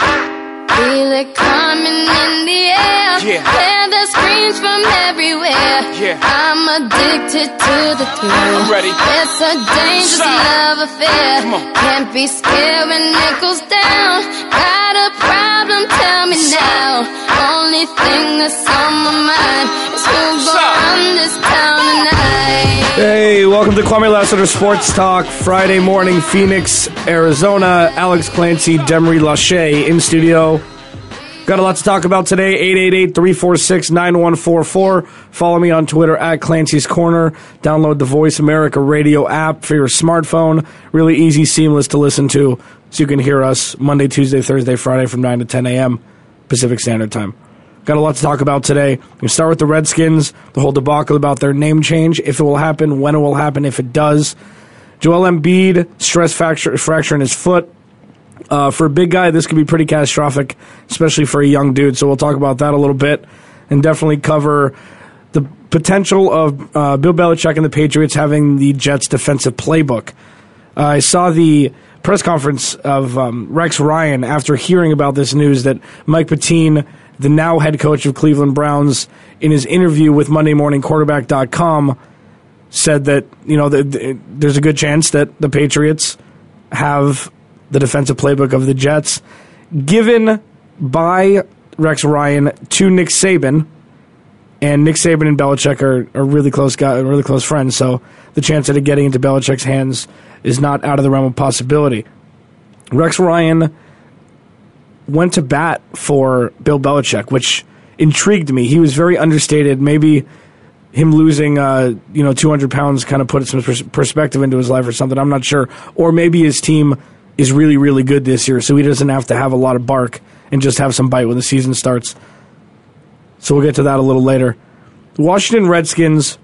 Feel it coming in the air. Yeah. Hear the screams from everywhere. Yeah. I'm addicted to the thrill. I'm ready. It's a dangerous Shine. love affair. Can't be scared when it goes down. Got a problem? Tell me now. Only thing that's on my mind is who's gonna run this town tonight. Hey, welcome to Kwamie Lassiter Sports Talk, Friday morning, Phoenix, Arizona. Alex Clancy, Demery Lachey in studio. Got a lot to talk about today. 888-346-9144. Follow me on Twitter at Clancy's Corner. Download the Voice America radio app for your smartphone. Really easy, seamless to listen to so you can hear us Monday, Tuesday, Thursday, Friday from 9 to 10 a.m. Pacific Standard Time. Got a lot to talk about today. We start with the Redskins, the whole debacle about their name change, if it will happen, when it will happen, if it does. Joel Embiid, stress fracture, fracture in his foot. Uh, for a big guy, this could be pretty catastrophic, especially for a young dude. So we'll talk about that a little bit and definitely cover the potential of uh, Bill Belichick and the Patriots having the Jets' defensive playbook. Uh, I saw the press conference of um, Rex Ryan after hearing about this news that Mike Pettine, the now head coach of Cleveland Browns, in his interview with MondayMorningQuarterback.com, said that you know the, the, there's a good chance that the Patriots have the defensive playbook of the Jets, given by Rex Ryan to Nick Saban, and Nick Saban and Belichick are, are really close guy, really close friends. So the chance of it getting into Belichick's hands is not out of the realm of possibility. Rex Ryan went to bat for Bill Belichick, which intrigued me. He was very understated. Maybe him losing, uh, you know, 200 pounds kind of put some pers- perspective into his life or something. I'm not sure. Or maybe his team is really, really good this year, so he doesn't have to have a lot of bark and just have some bite when the season starts. So we'll get to that a little later. The Washington Redskins,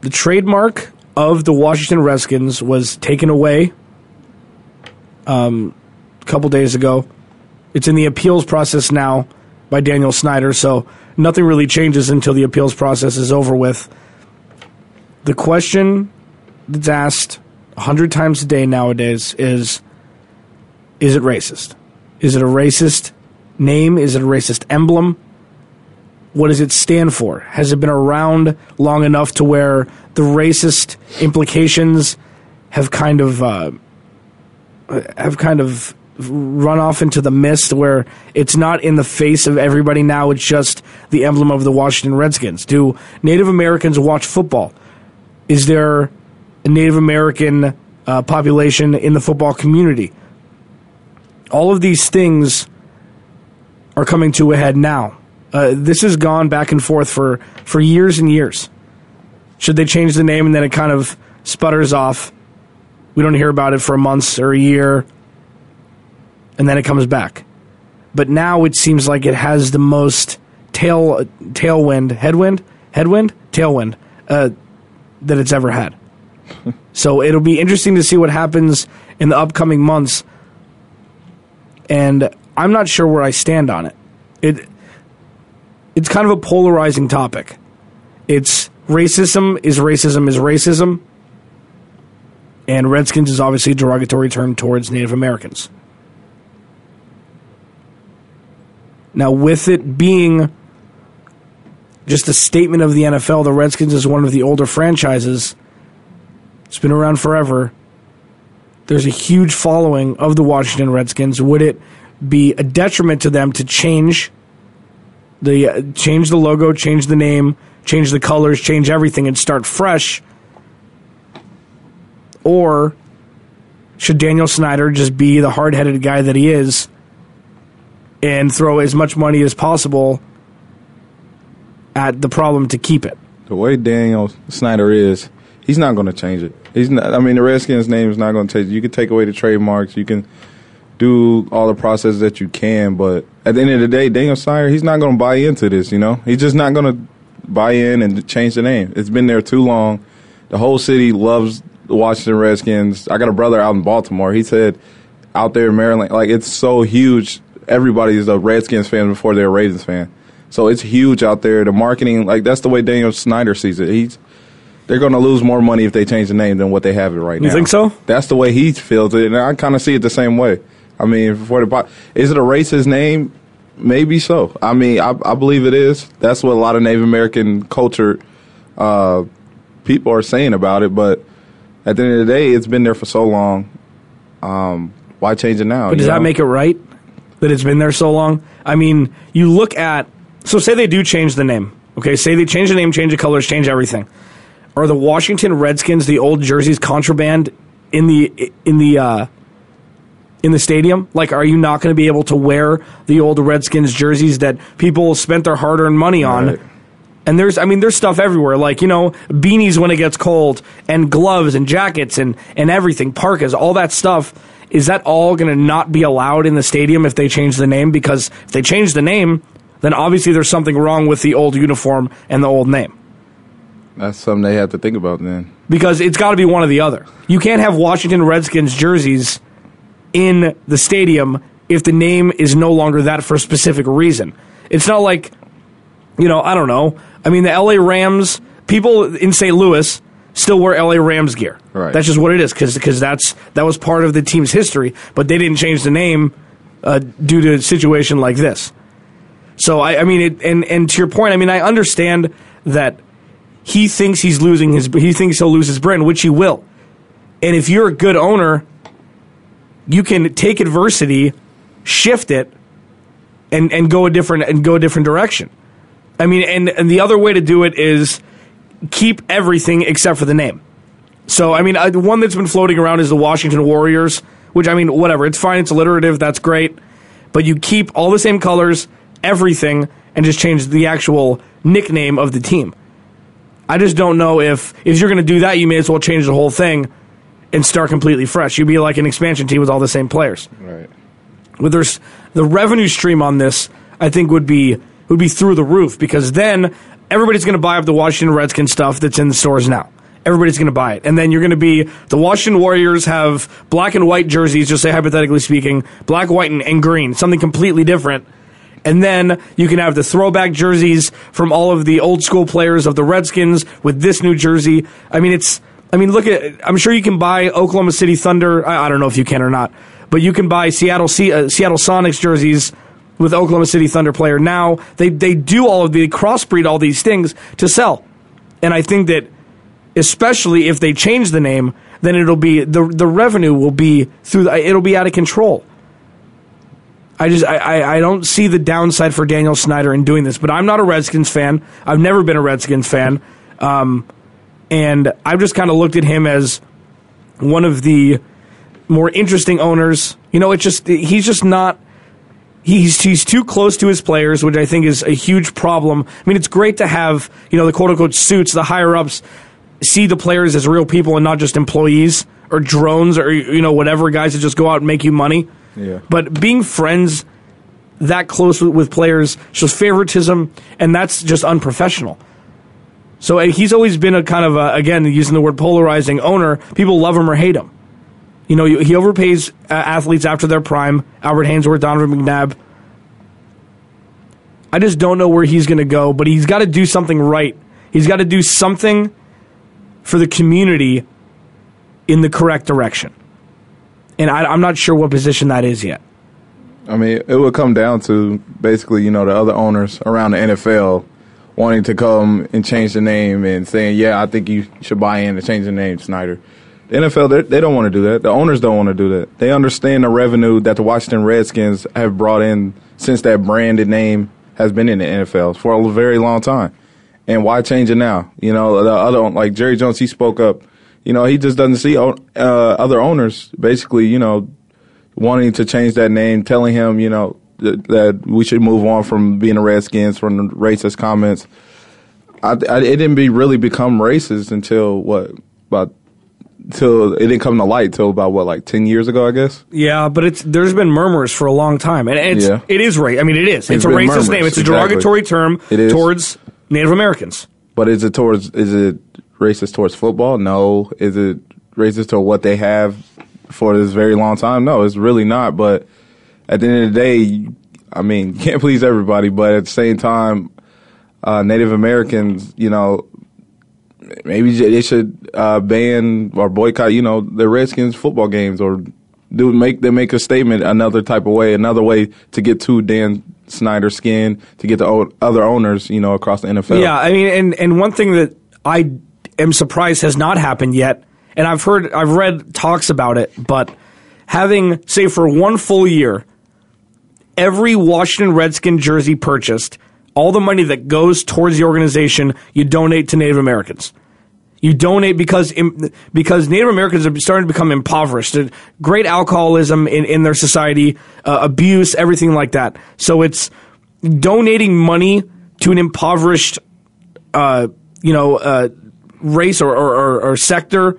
the trademark of the Washington Redskins was taken away um, a couple days ago. It's in the appeals process now by Daniel Snyder, so nothing really changes until the appeals process is over with. The question that's asked a hundred times a day nowadays is is it racist? Is it a racist name? Is it a racist emblem? What does it stand for? Has it been around long enough to where the racist implications have kind of uh, have kind of run off into the mist where it's not in the face of everybody now it's just the emblem of the Washington Redskins. Do native americans watch football? Is there a native american uh, population in the football community? All of these things are coming to a head now. Uh, this has gone back and forth for, for years and years. Should they change the name and then it kind of sputters off? We don't hear about it for months or a year and then it comes back. But now it seems like it has the most tail tailwind, headwind, headwind, tailwind uh, that it's ever had. so it'll be interesting to see what happens in the upcoming months. And I'm not sure where I stand on it. It it's kind of a polarizing topic. It's racism is racism is racism. And Redskins is obviously a derogatory term towards Native Americans. Now, with it being just a statement of the NFL, the Redskins is one of the older franchises. It's been around forever. There's a huge following of the Washington Redskins. Would it be a detriment to them to change the uh, change the logo, change the name, change the colors, change everything, and start fresh? Or should Daniel Snyder just be the hard headed guy that he is and throw as much money as possible at the problem to keep it? The way Daniel Snyder is, He's not going to change it. He's not. I mean, the Redskins name is not going to change. You can take away the trademarks. You can do all the processes that you can, but at the end of the day, Daniel Snyder, he's not going to buy into this. You know, he's just not going to buy in and change the name. It's been there too long. The whole city loves the Washington Redskins. I got a brother out in Baltimore. He said out there in Maryland, like it's so huge. Everybody is a Redskins fan before they're a Ravens fan. So it's huge out there. The marketing, like that's the way Daniel Snyder sees it. He's they're going to lose more money if they change the name than what they have it right now. You think so? That's the way he feels it, and I kind of see it the same way. I mean, for the is it a racist name? Maybe so. I mean, I, I believe it is. That's what a lot of Native American culture uh, people are saying about it. But at the end of the day, it's been there for so long. Um, why change it now? But does that know? make it right that it's been there so long? I mean, you look at so say they do change the name. Okay, say they change the name, change the colors, change everything. Are the Washington Redskins the old jerseys contraband in the in the uh, in the stadium? Like, are you not going to be able to wear the old Redskins jerseys that people spent their hard earned money on? Right. And there's, I mean, there's stuff everywhere, like you know, beanies when it gets cold, and gloves and jackets and and everything, parkas, all that stuff. Is that all going to not be allowed in the stadium if they change the name? Because if they change the name, then obviously there's something wrong with the old uniform and the old name. That's something they have to think about then. Because it's got to be one or the other. You can't have Washington Redskins jerseys in the stadium if the name is no longer that for a specific reason. It's not like, you know, I don't know. I mean, the LA Rams, people in St. Louis still wear LA Rams gear. Right. That's just what it is because that's that was part of the team's history, but they didn't change the name uh, due to a situation like this. So I, I mean, it, and and to your point, I mean, I understand that he thinks he's losing his, he thinks he'll lose his brand, which he will. And if you're a good owner, you can take adversity, shift it, and and go a different and go a different direction. I mean, and, and the other way to do it is keep everything except for the name. So, I mean, uh, the one that's been floating around is the Washington Warriors, which, I mean, whatever. It's fine. It's alliterative. That's great. But you keep all the same colors, everything, and just change the actual nickname of the team. I just don't know if, if you're going to do that, you may as well change the whole thing and start completely fresh. You'd be like an expansion team with all the same players Right. with there's the revenue stream on this, I think would be would be through the roof because then everybody's going to buy up the Washington Redskins stuff that's in the stores now. Everybody's going to buy it, and then you're going to be the Washington Warriors have black and white jerseys. Just say hypothetically speaking, black, white, and, and green, something completely different. And then you can have the throwback jerseys from all of the old school players of the Redskins with this new jersey. I mean, it's. I mean, look at. I'm sure you can buy Oklahoma City Thunder. I, I don't know if you can or not, but you can buy Seattle C, uh, Seattle Sonics jerseys with Oklahoma City Thunder player. Now they they do all of the crossbreed all these things to sell, and I think that especially if they change the name, then it'll be the the revenue will be through. It'll be out of control. I just I, I, I don't see the downside for Daniel Snyder in doing this, but I'm not a Redskins fan. I've never been a Redskins fan, um, and I've just kind of looked at him as one of the more interesting owners. You know, it's just he's just not. He's he's too close to his players, which I think is a huge problem. I mean, it's great to have you know the quote unquote suits, the higher ups see the players as real people and not just employees or drones or you know whatever guys that just go out and make you money. Yeah. But being friends that close with, with players shows favoritism, and that's just unprofessional. So he's always been a kind of a, again using the word polarizing owner. People love him or hate him. You know, he overpays uh, athletes after their prime. Albert Haynesworth, Donovan McNabb. I just don't know where he's going to go, but he's got to do something right. He's got to do something for the community in the correct direction. And I, I'm not sure what position that is yet. I mean, it would come down to basically, you know, the other owners around the NFL wanting to come and change the name and saying, "Yeah, I think you should buy in and change the name, Snyder." The NFL, they, don't want to do that. The owners don't want to do that. They understand the revenue that the Washington Redskins have brought in since that branded name has been in the NFL for a very long time. And why change it now? You know, the other like Jerry Jones, he spoke up. You know, he just doesn't see uh, other owners basically, you know, wanting to change that name, telling him, you know, th- that we should move on from being a Redskins, from the racist comments. I, I, it didn't be really become racist until what about till it didn't come to light till about what like ten years ago, I guess. Yeah, but it's there's been murmurs for a long time, and it's Yeah. it is right. I mean, it is. It's, It's a racist murmurs, name. It's a exactly. derogatory term It is. towards Native Americans. But is it towards is it racist towards football? No. Is it racist to what they have for this very long time? No, it's really not. But at the end of the day, I mean, can't please everybody. But at the same time, uh, Native Americans, you know, maybe they should uh, ban or boycott, you know, the Redskins football games or do make they make a statement another type of way, another way to get to Dan Snyder's skin, to get the other owners, you know, across the NFL. Yeah, I mean, and and one thing that I am surprised has not happened yet, and I've heard, I've read talks about it, but having say for one full year, every Washington Redskin jersey purchased, all the money that goes towards the organization, you donate to Native Americans. You donate because because Native Americans are starting to become impoverished. Great alcoholism in, in their society, uh, abuse, everything like that. So it's donating money to an impoverished, uh, you know, uh, race or, or, or, or sector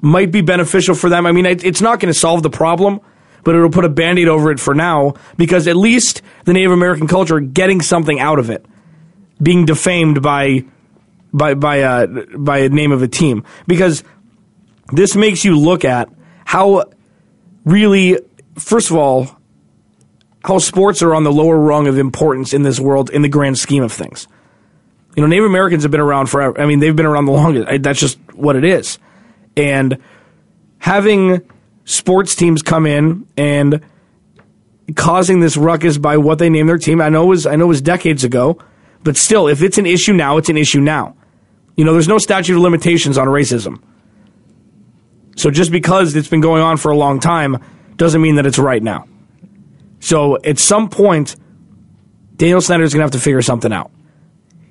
might be beneficial for them. I mean, it, it's not going to solve the problem, but it'll put a band-aid over it for now because at least the Native American culture getting something out of it, being defamed by by by uh, by a name of a team because this makes you look at how really first of all how sports are on the lower rung of importance in this world in the grand scheme of things. You know, Native Americans have been around forever. I mean, they've been around the longest. I- That's just what it is. And having sports teams come in and causing this ruckus by what they name their team, I know it was I know it was decades ago, but still, if it's an issue now, it's an issue now. You know, there's no statute of limitations on racism. So just because it's been going on for a long time doesn't mean that it's right now. So at some point, Daniel Snyder's gonna have to figure something out.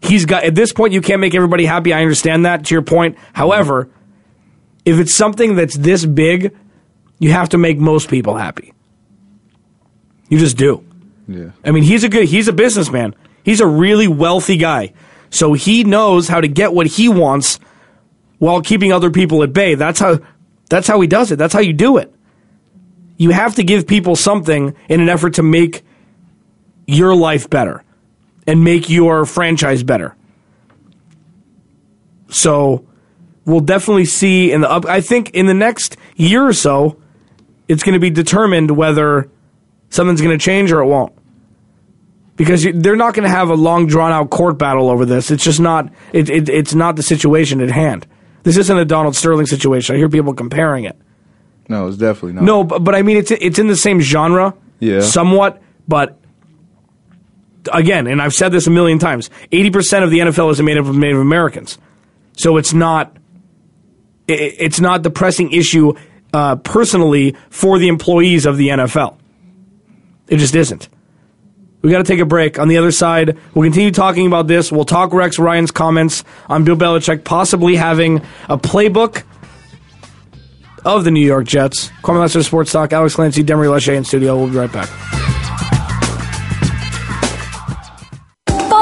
He's got at this point you can't make everybody happy. I understand that to your point. However, if it's something that's this big, you have to make most people happy. You just do. Yeah. I mean, he's a good, he's a businessman. He's a really wealthy guy. So he knows how to get what he wants while keeping other people at bay. That's how, that's how he does it. That's how you do it. You have to give people something in an effort to make your life better and make your franchise better. So we'll definitely see in the up, I think in the next year or so, it's going to be determined whether something's going to change or it won't. Because you, they're not going to have a long, drawn out court battle over this. It's just not. It, it, it's not the situation at hand. This isn't a Donald Sterling situation. I hear people comparing it. No, it's definitely not. No, but, but I mean, it's it's in the same genre, Yeah. somewhat. But again, and I've said this a million times: eighty percent of the NFL is made up of Native Americans, so it's not it's not the pressing issue uh, personally for the employees of the NFL. It just isn't. We got to take a break. On the other side, we'll continue talking about this. We'll talk Rex Ryan's comments on Bill Belichick possibly having a playbook of the New York Jets. Kwamie Lassiter Sports Talk, Alex Clancy, Demery Lachey in studio. We'll be right back.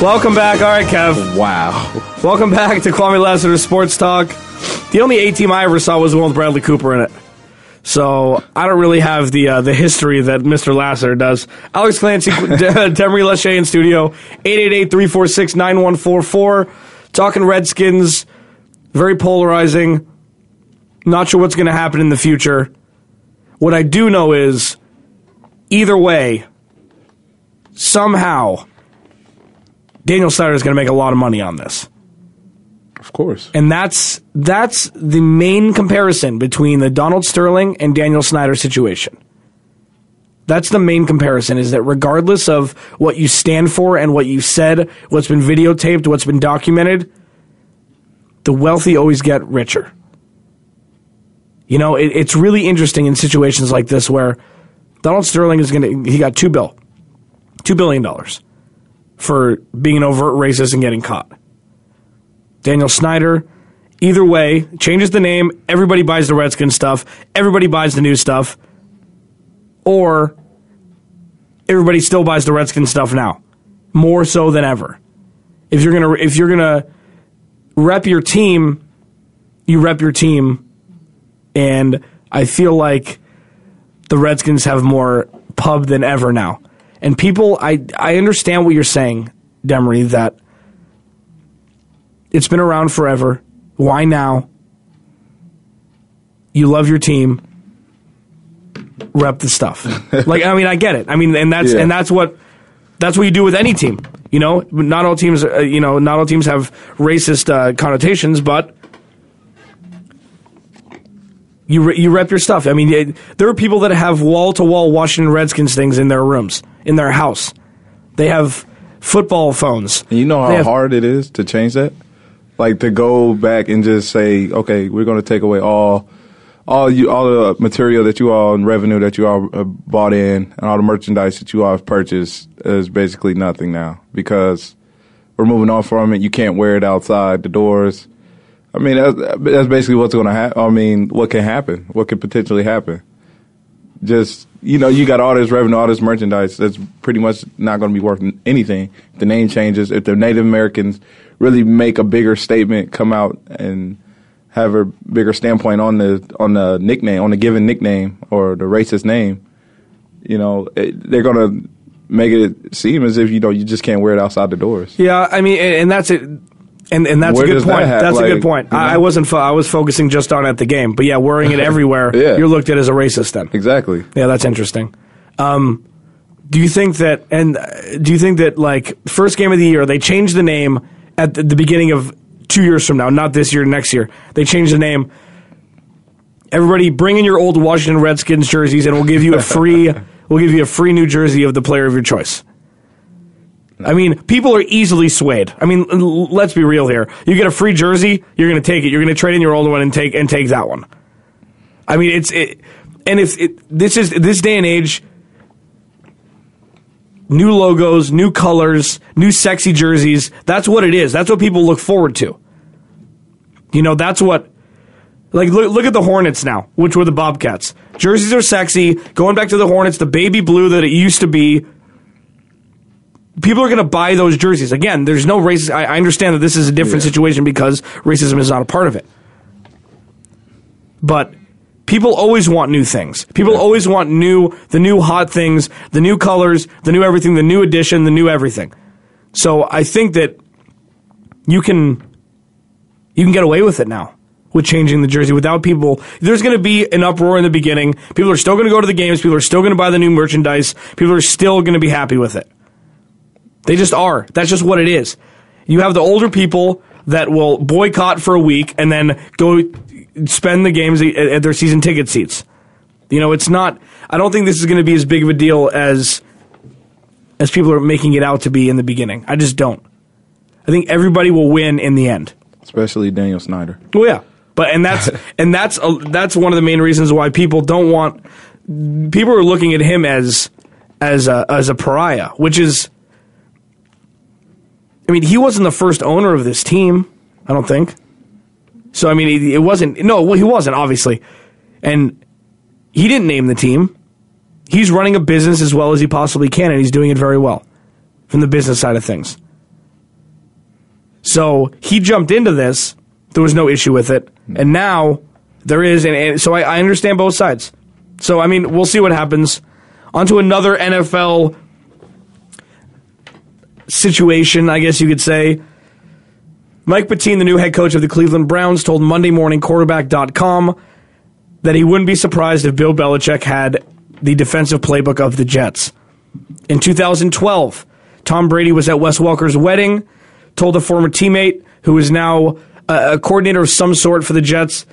Welcome back. All right, Kev. Wow. Welcome back to Kwamie Lassiter Sports Talk. The only A team I ever saw was the one with Bradley Cooper in it. So I don't really have the uh, the history that Mr. Lassiter does. Alex Clancy, Demery Lachey in studio, 888-346-9144. Talking Redskins, very polarizing. Not sure what's going to happen in the future. What I do know is, either way, somehow, Daniel Snyder is going to make a lot of money on this. Of course. And that's that's the main comparison between the Donald Sterling and Daniel Snyder situation. That's the main comparison is that regardless of what you stand for and what you said, what's been videotaped, what's been documented, the wealthy always get richer. You know, it, it's really interesting in situations like this where Donald Sterling is going to, he got two bill, two billion dollars for being an overt racist and getting caught. Daniel Snyder, either way, changes the name. Everybody buys the Redskin stuff. Everybody buys the new stuff. Or everybody still buys the Redskin stuff now, more so than ever. If you're gonna if you're gonna rep your team, you rep your team, and I feel like the Redskins have more pub than ever now. And people, I I understand what you're saying, Demery, that it's been around forever. Why now? You love your team. Rep the stuff. like I mean, I get it. I mean, and that's Yeah. and that's what that's what you do with any team. You know, not all teams. Uh, you know, not all teams have racist uh, connotations, but you re- you rep your stuff. I mean, it, there are people that have wall to wall Washington Redskins things in their rooms, in their house. They have football phones. And you know how have- hard it is to change that? Like to go back and just say, okay, we're going to take away all, all you, all the material that you all and revenue that you all uh, bought in, and all the merchandise that you all have purchased is basically nothing now because we're moving on from it. You can't wear it outside the doors. I mean, that's, that's basically what's going to happen. I mean, what can happen? What could potentially happen? Just you know, you got all this revenue, all this merchandise that's pretty much not going to be worth anything. The name changes, if the Native Americans really make a bigger statement, come out and have a bigger standpoint on the on the nickname, on the given nickname or the racist name, you know, it, they're going to make it seem as if you know you just can't wear it outside the doors. Yeah, I mean, and that's it. And, and that's Where a good that point. ha- that's a good point. you know? I, I wasn't. Fo- I was focusing just on at the game, but yeah, wearing it everywhere, Yeah. you're looked at as a racist. Then, Exactly. yeah, that's interesting. Um, do you think that? And uh, do you think that like first game of the year they changed the name at the, the beginning of two years from now, not this year, next year? They changed the name. Everybody, bring in your old Washington Redskins jerseys, and we'll give you a free. we'll give you a free new jersey of the player of your choice. I mean, people are easily swayed. I mean, l- let's be real here. You get a free jersey, you're going to take it. You're going to trade in your old one and take and take that one. I mean, it's it, and if it, this is this day and age, new logos, new colors, new sexy jerseys. That's what it is. That's what people look forward to. You know, that's what. Like look, look at the Hornets now, which were the Bobcats. Jerseys are sexy. Going back to the Hornets, the baby blue that it used to be people are going to buy those jerseys. Again, there's no racism. I, I understand that this is a different Yeah. situation because racism is not a part of it. But people always want new things. People always want new, the new hot things, the new colors, the new everything, the new edition, the new everything. So I think that you can, you can get away with it now with changing the jersey without people. There's going to be an uproar in the beginning. People are still going to go to the games. People are still going to buy the new merchandise. People are still going to be happy with it. They just are. That's just what it is. You have the older people that will boycott for a week and then go spend the games at, their season ticket seats. You know, it's not. I don't think this is going to be as big of a deal as as people are making it out to be in the beginning. I just don't. I think everybody will win in the end. especially Daniel Snyder. Well, yeah, but and that's and that's a, that's one of the main reasons why people don't want people are looking at him as as a, as a pariah, which is, I mean, he wasn't the first owner of this team. I don't think. So I mean, it, wasn't. No, well, he wasn't obviously, and he didn't name the team. He's running a business as well as he possibly can, and he's doing it very well from the business side of things. So he jumped into this. There was no issue with it. And now there is. And, and so I, I understand both sides. So, I mean, we'll see what happens. On to another NFL situation, I guess you could say. Mike Pettine, the new head coach of the Cleveland Browns, told Monday Morning Quarterback.com that he wouldn't be surprised if Bill Belichick had the defensive playbook of the Jets. In 2012, Tom Brady was at Wes Welker's wedding, told a former teammate who is now a coordinator of some sort for the Jets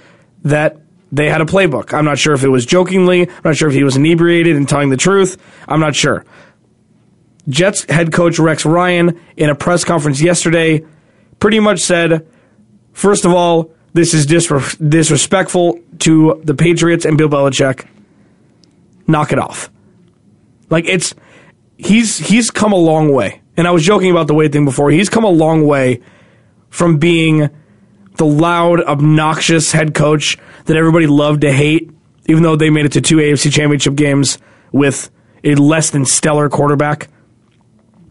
that they had a playbook. I'm not sure if it was jokingly, I'm not sure if he was inebriated and telling the truth. I'm not sure. Jets head coach Rex Ryan in a press conference yesterday pretty much said, first of all, this is disre- disrespectful to the Patriots and Bill Belichick. Knock it off. Like it's he's he's come a long way. And I was joking about the weight thing before. He's come a long way from being the loud, obnoxious head coach that everybody loved to hate, even though they made it to two AFC championship games with a less than stellar quarterback,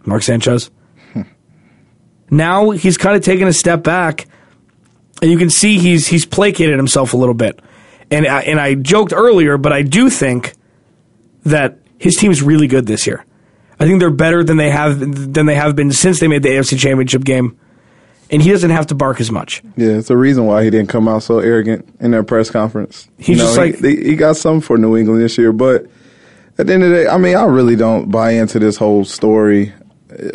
Mark Sanchez. now he's kind of taken a step back, and you can see he's he's placated himself a little bit. And I, and I joked earlier, but I do think that his team's really good this year. I think they're better than they have than they have been since they made the AFC Championship game, and he doesn't have to bark as much. Yeah, it's the reason why he didn't come out so arrogant in that press conference. He's You just like- he, he got something for New England this year, but at the end of the day, I mean, I really don't buy into this whole story.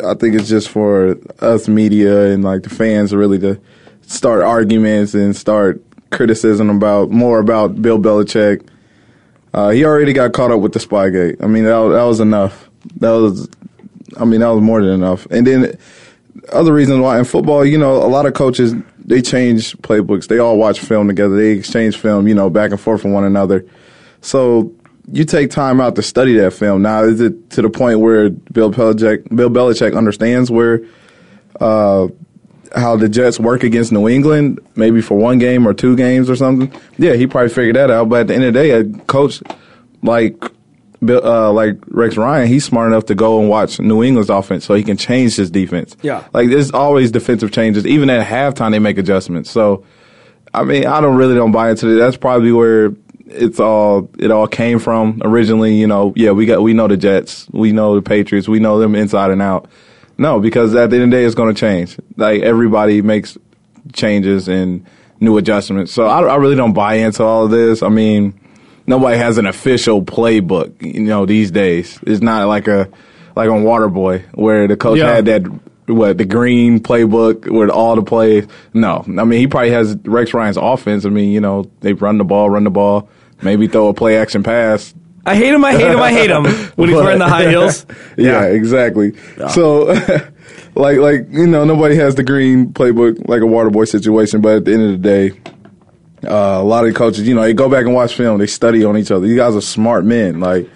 I think it's just for us media and like the fans really to start arguments and start criticism about more about Bill Belichick. Uh, he already got caught up with the Spygate. I mean, that, that was enough. That was, I mean, that was more than enough. And then other reasons why in football, you know, a lot of coaches they change playbooks. They all watch film together. They exchange film, you know, back and forth from one another. So you take time out to study that film. Now, is it to the point where Bill Belichick, Bill Belichick understands where uh, how the Jets work against New England, maybe for one game or two games or something? Yeah, he probably figured that out. But at the end of the day, a coach like Bill, uh, like Rex Ryan, he's smart enough to go and watch New England's offense so he can change his defense. Yeah. Like there's always defensive changes. Even at halftime, they make adjustments. So, I mean, I don't really don't buy into that. That's probably where it's all it all came from originally. You know, yeah, we got we know the Jets, we know the Patriots, we know them inside and out. No, because at the end of the day, it's going to change. Like everybody makes changes and new adjustments. So I, I really don't buy into all of this. I mean, nobody has an official playbook. You know, these days it's not like a like on Waterboy where the coach Yeah. had that what the green playbook with all the plays. No, I mean he probably has Rex Ryan's offense. I mean, you know, they run the ball, run the ball, maybe throw a play action pass. I hate him. I hate him. I hate him when he's wearing the high heels. yeah, exactly. So, like, like you know, nobody has the green playbook like a Waterboy situation. But at the end of the day, uh, a lot of the coaches, you know, they go back and watch film. They study on each other. You guys are smart men. Like,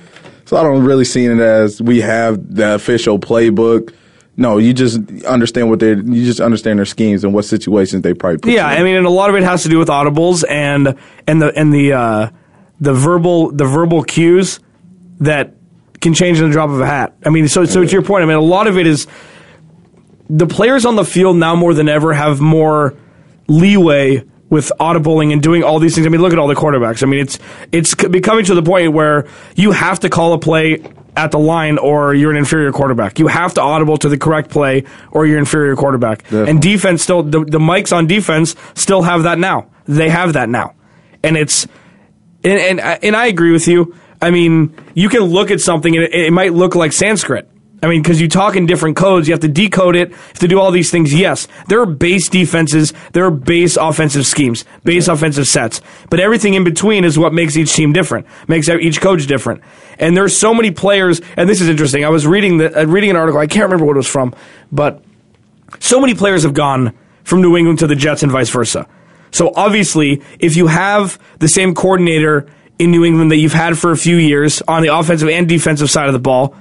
so I don't really see it as we have the official playbook. No, you just understand what they are you just understand their schemes and what situations they probably put Yeah, you in. I mean, and a lot of it has to do with audibles and and the and the uh, the verbal the verbal cues that can change in the drop of a hat. I mean, so so to your point, I mean, a lot of it is the players on the field now more than ever have more leeway with audibling and doing all these things. I mean, look at all the quarterbacks. I mean, it's it's becoming to the point where you have to call a play at the line or you're an inferior quarterback. You have to audible to the correct play or you're inferior quarterback. Definitely. And defense still the, the mics on defense still have that now. They have that now. And it's and and, and I agree with you. I mean, you can look at something and it, it might look like Sanskrit. I mean, because you talk in different codes, you have to decode it, you have to do all these things. Yes, there are base defenses, there are base offensive schemes, base offensive sets, but everything in between is what makes each team different, makes each coach different. And there's so many players, and this is interesting. I was reading the uh, reading an article, I can't remember what it was from, but so many players have gone from New England to the Jets and vice versa. So obviously, if you have the same coordinator in New England that you've had for a few years on the offensive and defensive side of the ball,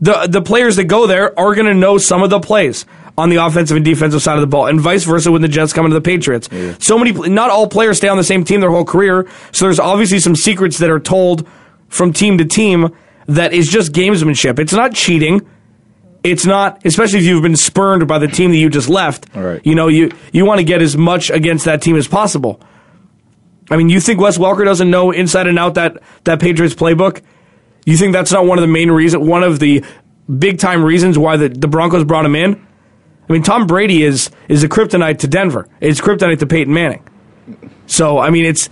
the the players that go there are going to know some of the plays on the offensive and defensive side of the ball, and vice versa when the Jets come into the Patriots. So many, not all players stay on the same team their whole career. So there's obviously some secrets that are told from team to team that is just gamesmanship. It's not cheating. It's not, especially if you've been spurned by the team that you just left. Right. You know, you you want to get as much against that team as possible. I mean, you think Wes Welker doesn't know inside and out that that Patriots playbook? You think that's not one of the main reasons, one of the big time reasons why the, the Broncos brought him in? I mean, Tom Brady is is a kryptonite to Denver. It's kryptonite to Peyton Manning. So I mean, it's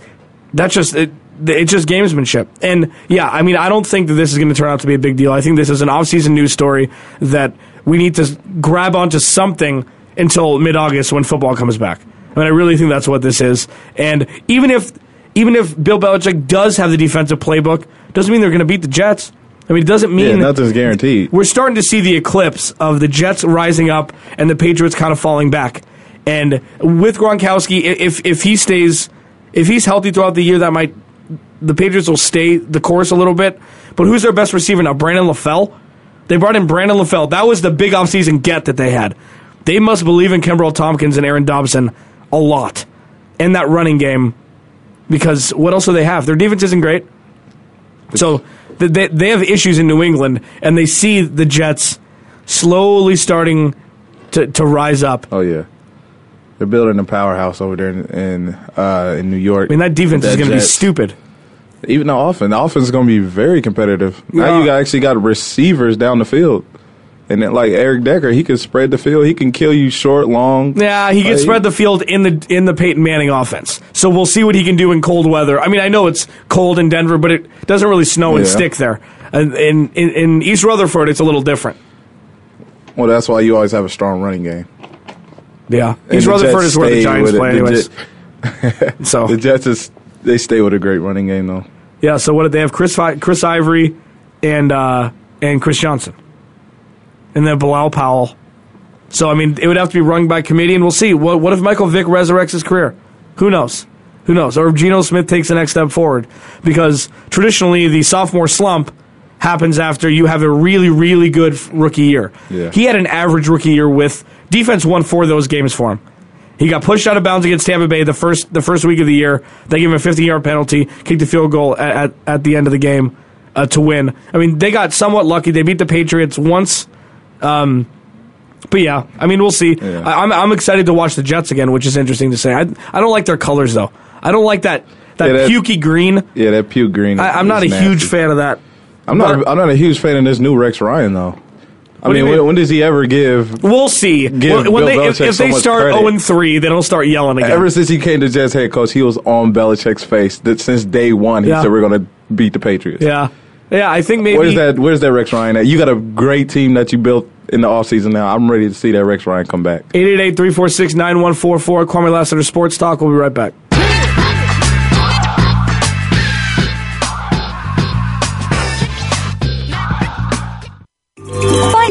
that's just it, it's just gamesmanship. And yeah, I mean, I don't think that this is going to turn out to be a big deal. I think this is an off-season news story that we need to grab onto something until mid-August when football comes back. I mean, I really think that's what this is. And even if even if Bill Belichick does have the defensive playbook, doesn't mean they're going to beat the Jets. I mean, it doesn't Yeah, mean nothing's guaranteed. we're starting to see the eclipse of the Jets rising up and the Patriots kind of falling back. And with Gronkowski, if if he stays, if he's healthy throughout the year, that might the Patriots will stay the course a little bit. But who's their best receiver now? Brandon LaFell. They brought in Brandon LaFell. That was the big offseason get that they had. They must believe in Kenbrell Thompkins and Aaron Dobson a lot in that running game because what else do they have? Their defense isn't great. So they they have issues in New England, and they see the Jets slowly starting to, to rise up. Oh yeah, they're building a powerhouse over there in in, uh, in New York. I mean, that defense is going to be stupid. Even the offense, the offense is going to be very competitive. Now you got, actually got receivers down the field, and then like Eric Decker, he can spread the field. He can kill you short, long. Yeah, he can Like, spread the field in the in the Peyton Manning offense. So we'll see what he can do in cold weather. I mean, I know it's cold in Denver, but it doesn't really snow and Yeah. stick there. And in, in in East Rutherford, it's a little different. Well, that's why you always have a strong running game. Yeah, And East Rutherford is where the Giants play, anyways. Jet- so The Jets is they stay with a great running game though. Yeah, so what did they have? Chris Chris Ivory and uh, and Chris Johnson, and then Bilal Powell. So I mean, it would have to be run by committee, and we'll see. What what if Michael Vick resurrects his career? Who knows? Who knows? Or if Geno Smith takes the next step forward, because traditionally the sophomore slump happens after you have a really really good rookie year. Yeah. He had an average rookie year with defense won four of those games for him. He got pushed out of bounds against Tampa Bay the first the first week of the year. They gave him a 50 yard penalty, kicked a field goal at, at, at the end of the game uh, to win. I mean, they got somewhat lucky. They beat the Patriots once. Um, but yeah, I mean, we'll see. Yeah. I, I'm I'm excited to watch the Jets again, which is interesting to say. I I don't like their colors though. I don't like that that, Yeah, that- pukey green. Yeah, that puke green. I, I'm not a is huge fan of that. I'm not. I'm not a huge fan of this new Rex Ryan though. I mean, mean? when, does he ever give? We'll see. Give when they, if, if so they start credit. 0 and 3, they don't start yelling again. Ever since he came to Jets head coach, he was on Belichick's face. That since day one, he Yeah. said we're going to beat the Patriots. yeah, yeah. I think maybe Where's that? Where's that Rex Ryan at? You got a great team that you built in the offseason now. I'm ready to see that Rex Ryan come back. 888-346-9144. Kwamie Lassiter Sports Talk. We'll be right back.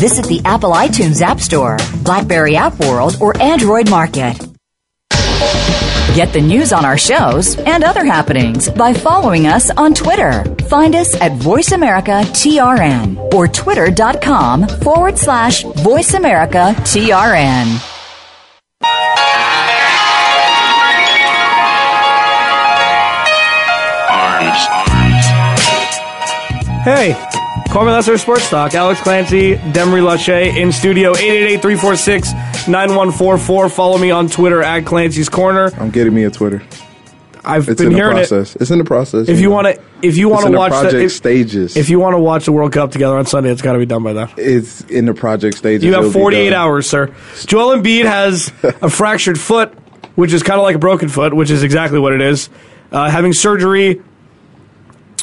Visit the Apple iTunes App Store, Blackberry App World, or Android Market. Get the news on our shows and other happenings by following us on Twitter. Find us at VoiceAmericaTRN or twitter.com forward slash VoiceAmericaTRN. Hey, Kwamie Lassiter Sports Talk. Alex Clancy, Demery Lachey in studio. 888-346-9144. Follow me on Twitter at Clancy's Corner. I'm getting me a Twitter. I've It's been in the hearing process. It's in the process. If you want to, if you want to the watch project the, if, stages. if you want to watch the World Cup together on Sunday, it's got to be done by then. it's in the project stages. You have 48 hours, sir. Joel Embiid has a fractured foot, which is kind of like a broken foot, which is exactly what it is. Uh, having surgery,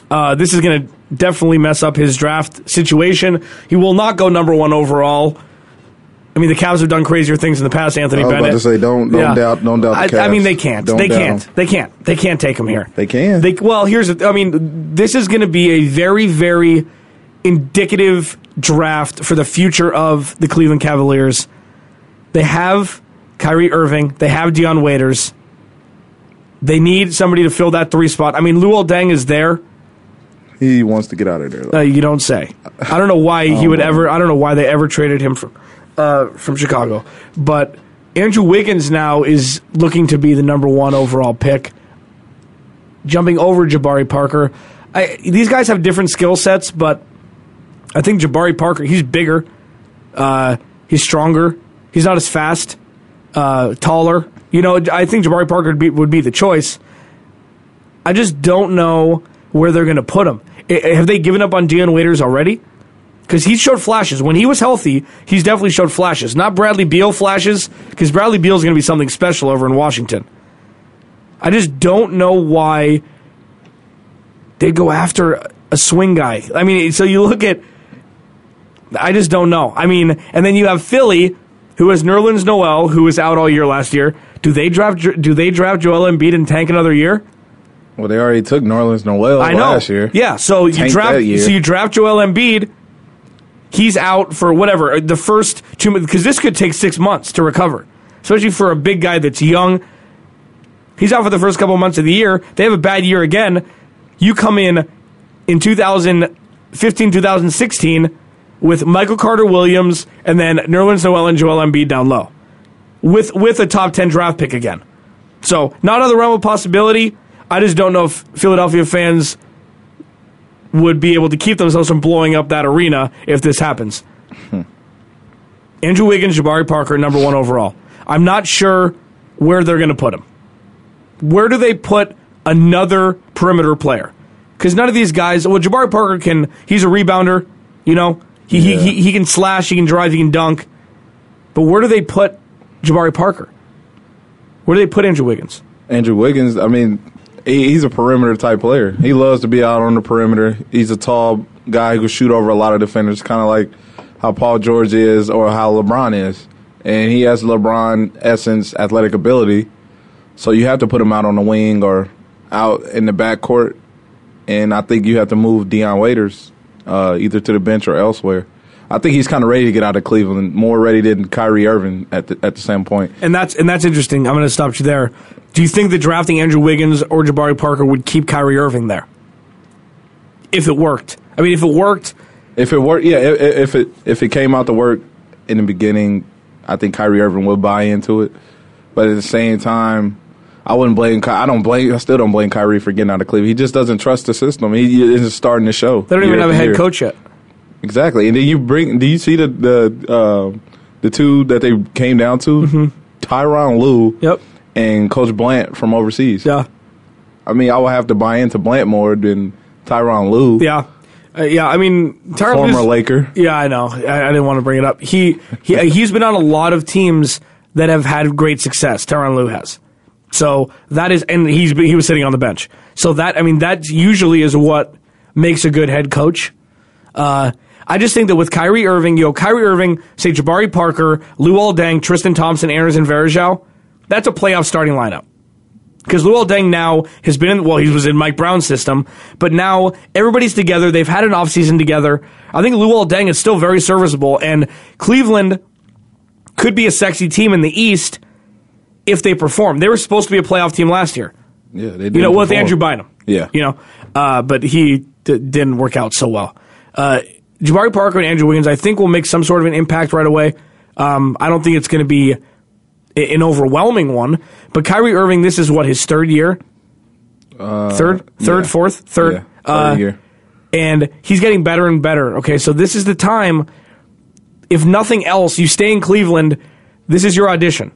uh, this is going to definitely mess up his draft situation. He will not go number one overall. I mean, the Cavs have done crazier things in the past. Anthony Bennett. I was about Bennett. to say, don't- don't doubt- don't doubt the I, I mean, they can't. Don't they doubt can't. They can't. They can't take him here. They can. They, well, here's. I mean, this is going to be a very, very indicative draft for the future of the Cleveland Cavaliers. They have Kyrie Irving. They have Dion Waiters. They need somebody to fill that three spot. I mean, Luol Deng is there. He wants to get out of there. Uh, you don't say. I don't know why he would ever. I don't know why they ever traded him from uh, from Chicago. But Andrew Wiggins now is looking to be the number one overall pick, jumping over Jabari Parker. I, these guys have different skill sets, but I think Jabari Parker. He's bigger. Uh, he's stronger. He's not as fast. Uh, taller. You know, I think Jabari Parker would be, would be the choice. I just don't know where they're going to put him. Have they given up on Dion Waiters already? Because he showed flashes when he was healthy. He's definitely showed flashes, not Bradley Beal flashes. Because Bradley Beal is going to be something special over in Washington. I just don't know why they go after a swing guy. I mean, so you look at. I just don't know. I mean, and then you have Philly, who has Nerlens Noel, who was out all year last year. Do they draft? Do they draft Joel Embiid and tank another year? Well, they already took Nerlens Noel I know. last year. Yeah, so you Tanked draft that year. so you draft Joel Embiid. He's out for whatever uh, the first two because this could take six months to recover, especially for a big guy that's young. He's out for the first couple months of the year. They have a bad year again. You come in in 2015, 2016 with Michael Carter Williams and then Nerlens Noel and Joel Embiid down low with with a top 10 draft pick again. So, not out of the realm of possibility. I just don't know if Philadelphia fans would be able to keep themselves from blowing up that arena if this happens. Hmm. Andrew Wiggins, Jabari Parker, number one overall. I'm not sure where they're going to put him. Where do they put another perimeter player? Because none of these guys. Well, Jabari Parker can. He's a rebounder. You know, he, Yeah. he, he he can slash, he can drive, he can dunk. But where do they put Jabari Parker? Where do they put Andrew Wiggins? Andrew Wiggins, I mean, he, he's a perimeter type player. He loves to be out on the perimeter. He's a tall guy who can shoot over a lot of defenders, kind of like how Paul George is or how LeBron is. And he has LeBron essence, athletic ability. So you have to put him out on the wing or out in the backcourt. And I think you have to move Dion Waiters uh, either to the bench or elsewhere. I think he's kind of ready to get out of Cleveland, more ready than Kyrie Irving at the, at the same point. And that's and that's interesting. I'm going to stop you there. Do you think that drafting Andrew Wiggins or Jabari Parker would keep Kyrie Irving there? If it worked, I mean, if it worked, If it worked, yeah. If, if it if it came out to work in the beginning, I think Kyrie Irving would buy into it. But at the same time, I wouldn't blame. Ky- I don't blame. I still don't blame Kyrie for getting out of Cleveland. He just doesn't trust the system. He isn't starting the show. they don't even have a head year. coach yet. Exactly. And then you bring. Do you see the the uh, the two that they came down to? Tyronn Lue. Mm-hmm. Yep. And Coach Blatt from overseas. Yeah. I mean, I would have to buy into Blatt more than Tyronn Lue. Yeah. Uh, yeah, I mean, Tyronn Former Lue's- Laker. Yeah, I know. I, I didn't want to bring it up. He he he's been on a lot of teams that have had great success. Tyronn Lue has. So that is, and he's he was sitting on the bench. So that I mean, that usually is what makes a good head coach. Uh, I just think that with Kyrie Irving, you know, Kyrie Irving, say Jabari Parker, Luol Deng, Tristan Thompson, Anderson Varejao, that's a playoff starting lineup. Because Luol Deng now has been in, well, he was in Mike Brown's system, but now everybody's together. They've had an offseason together. I think Luol Deng is still very serviceable, and Cleveland could be a sexy team in the East if they perform. They were supposed to be a playoff team last year. Yeah, they did. You know, with Andrew Bynum. Yeah. You know, uh, but he d- didn't work out so well. Uh, Jabari Parker and Andrew Wiggins, I think, will make some sort of an impact right away. Um, I don't think it's going to be an overwhelming one, but Kyrie Irving, this is what his third year, third, third, yeah. fourth, third, Yeah, uh, third year. and he's getting better and better. Okay, so this is the time. If nothing else, you stay in Cleveland. This is your audition.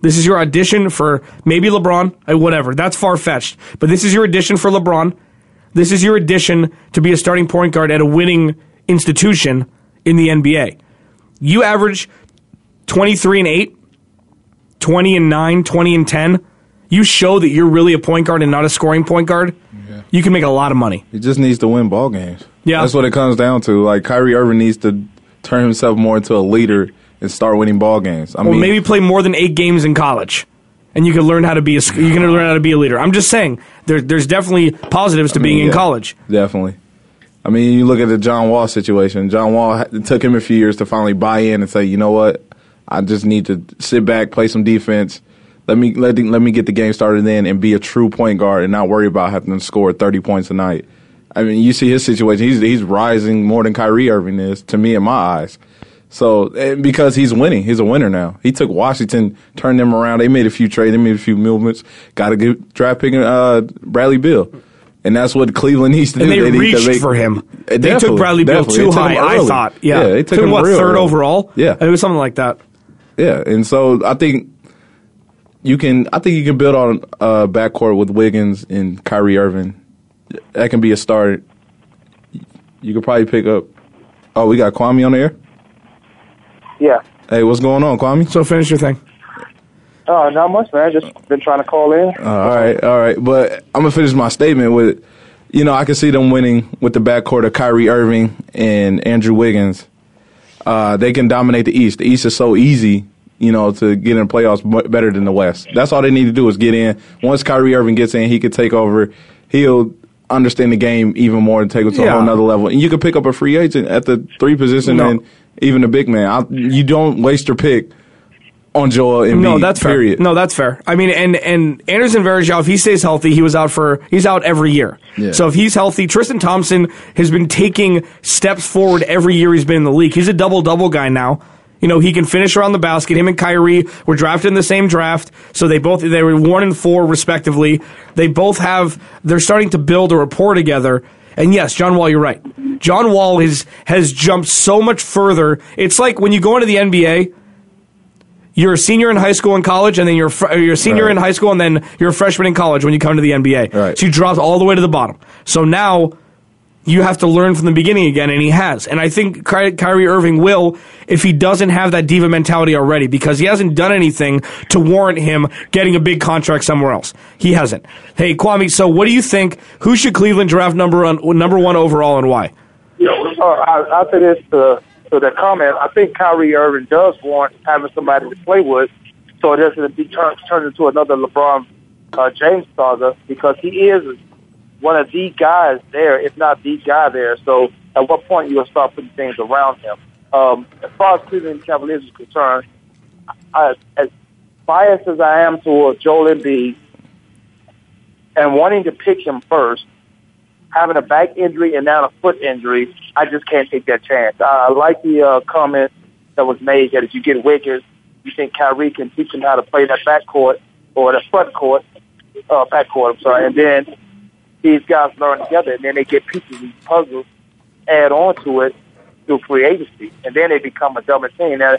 This is your audition for maybe LeBron, uh, whatever. That's far fetched, but this is your audition for LeBron. This is your audition to be a starting point guard at a winning institution in the NBA. You average 23 and 8, 20 and 9, 20 and 10. You show that you're really a point guard and not a scoring point guard. Yeah. You can make a lot of money. He just needs to win ball games. Yeah. that's what it comes down to. Like Kyrie Irving needs to turn himself more into a leader and start winning ball games. I or mean, maybe play more than eight games in college, and you can learn how to be a you can learn how to be a leader. I'm just saying there, there's definitely positives to being in college. Definitely. I mean, you look at the John Wall situation. John Wall it took him a few years to finally buy in and say, you know what, I just need to sit back, play some defense. Let me let, let me get the game started then and be a true point guard and not worry about having to score 30 points a night. I mean, you see his situation. He's he's rising more than Kyrie Irving is to me in my eyes. So because he's winning, he's a winner now. He took Washington, turned them around. They made a few trades, they made a few movements. Got a good draft pick, uh, Bradley Beal, and that's what Cleveland needs to And do. they, need to reached make- for him. They took definitely, Bradley Beal definitely. too They took high. I thought. Yeah, they took him him what real third early. overall. Yeah, it was something like that. yeah, and so I think you can. I think you can build on uh, backcourt with Wiggins and Kyrie Irving. That can be a start. You could probably pick up. Oh, we got Kwamie on the air. Yeah. Hey, what's going on, Kwamie? So finish your thing. Oh, not much, man. Just been trying to call in. Uh, all right, all right. But I'm gonna finish my statement with, you know, I can see them winning with the backcourt of Kyrie Irving and Andrew Wiggins. Uh, they can dominate the East. The East is so easy, you know, to get in the playoffs better than the West. That's all they need to do is get in. Once Kyrie Irving gets in, he could take over. He'll understand the game even more and take it to a whole nother level. And you can pick up a free agent at the three position No. and even the big man. I, you don't waste your pick on Joel Embiid. No, that's period. fair. No, that's fair. I mean, and and Anderson Varejao, if he stays healthy, he was out for he's out every year. Yeah. So if he's healthy, Tristan Thompson has been taking steps forward every year he's been in the league. He's a double double guy now. You know, he can finish around the basket. Him and Kyrie were drafted in the same draft, so they both they were one and four respectively. They both have they're starting to build a rapport together. And yes, John Wall, you're right. John Wall is has jumped so much further. It's like when you go into the NBA, you're a senior in high school and college, and then you're a fr- you're a senior Right. in high school, and then you're a freshman in college when you come to the NBA. Right. So you drop all the way to the bottom. So now you have to learn from the beginning again, and he has. And I think Ky- Kyrie Irving will if he doesn't have that diva mentality already, because he hasn't done anything to warrant him getting a big contract somewhere else. He hasn't. Hey, Kwamie. So what do you think? Who should Cleveland draft number one, number one overall, and why? Uh, after this, uh, to the comment, I think Kyrie Irving does want having somebody to play with, so it doesn't be turned turned into another LeBron uh, James saga because he is one of the guys there, if not the guy there. So at what point you will start putting things around him? Um, as far as Cleveland Cavaliers is concerned, I, as biased as I am towards Joel Embiid and wanting to pick him first, having a back injury and now a foot injury, I just can't take that chance. I, like the uh, comment that was made that if you get Wiggins, you think Kyrie can teach him how to play that backcourt or the front court, uh, backcourt, I'm sorry, and then these guys learn together, and then they get pieces of puzzles, add on to it through free agency, and then they become a double team. Now,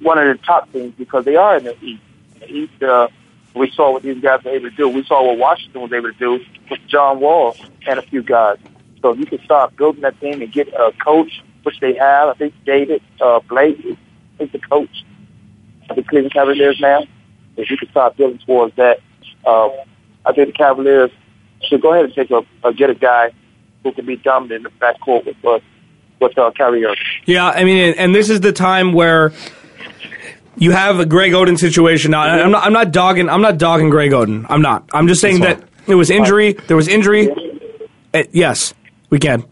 one of the top teams because they are in the East. In the East, uh, we saw what these guys were able to do. We saw what Washington was able to do with John Wall and a few guys. So if you can start building that team and get a coach, which they have. I think David uh, Blake is the coach of the Cleveland Cavaliers now. If you can start building towards that, um, I think the Cavaliers should go ahead and take a, uh, get a guy who can be dominant in the backcourt with uh, with uh, Kyrie Irving. Yeah, I mean, and this is the time where you have a Greg Oden situation. Now, I'm not, I'm not dogging. I'm not dogging Greg Oden. I'm not. I'm just saying that it was injury. There was injury. Uh, yes, we can.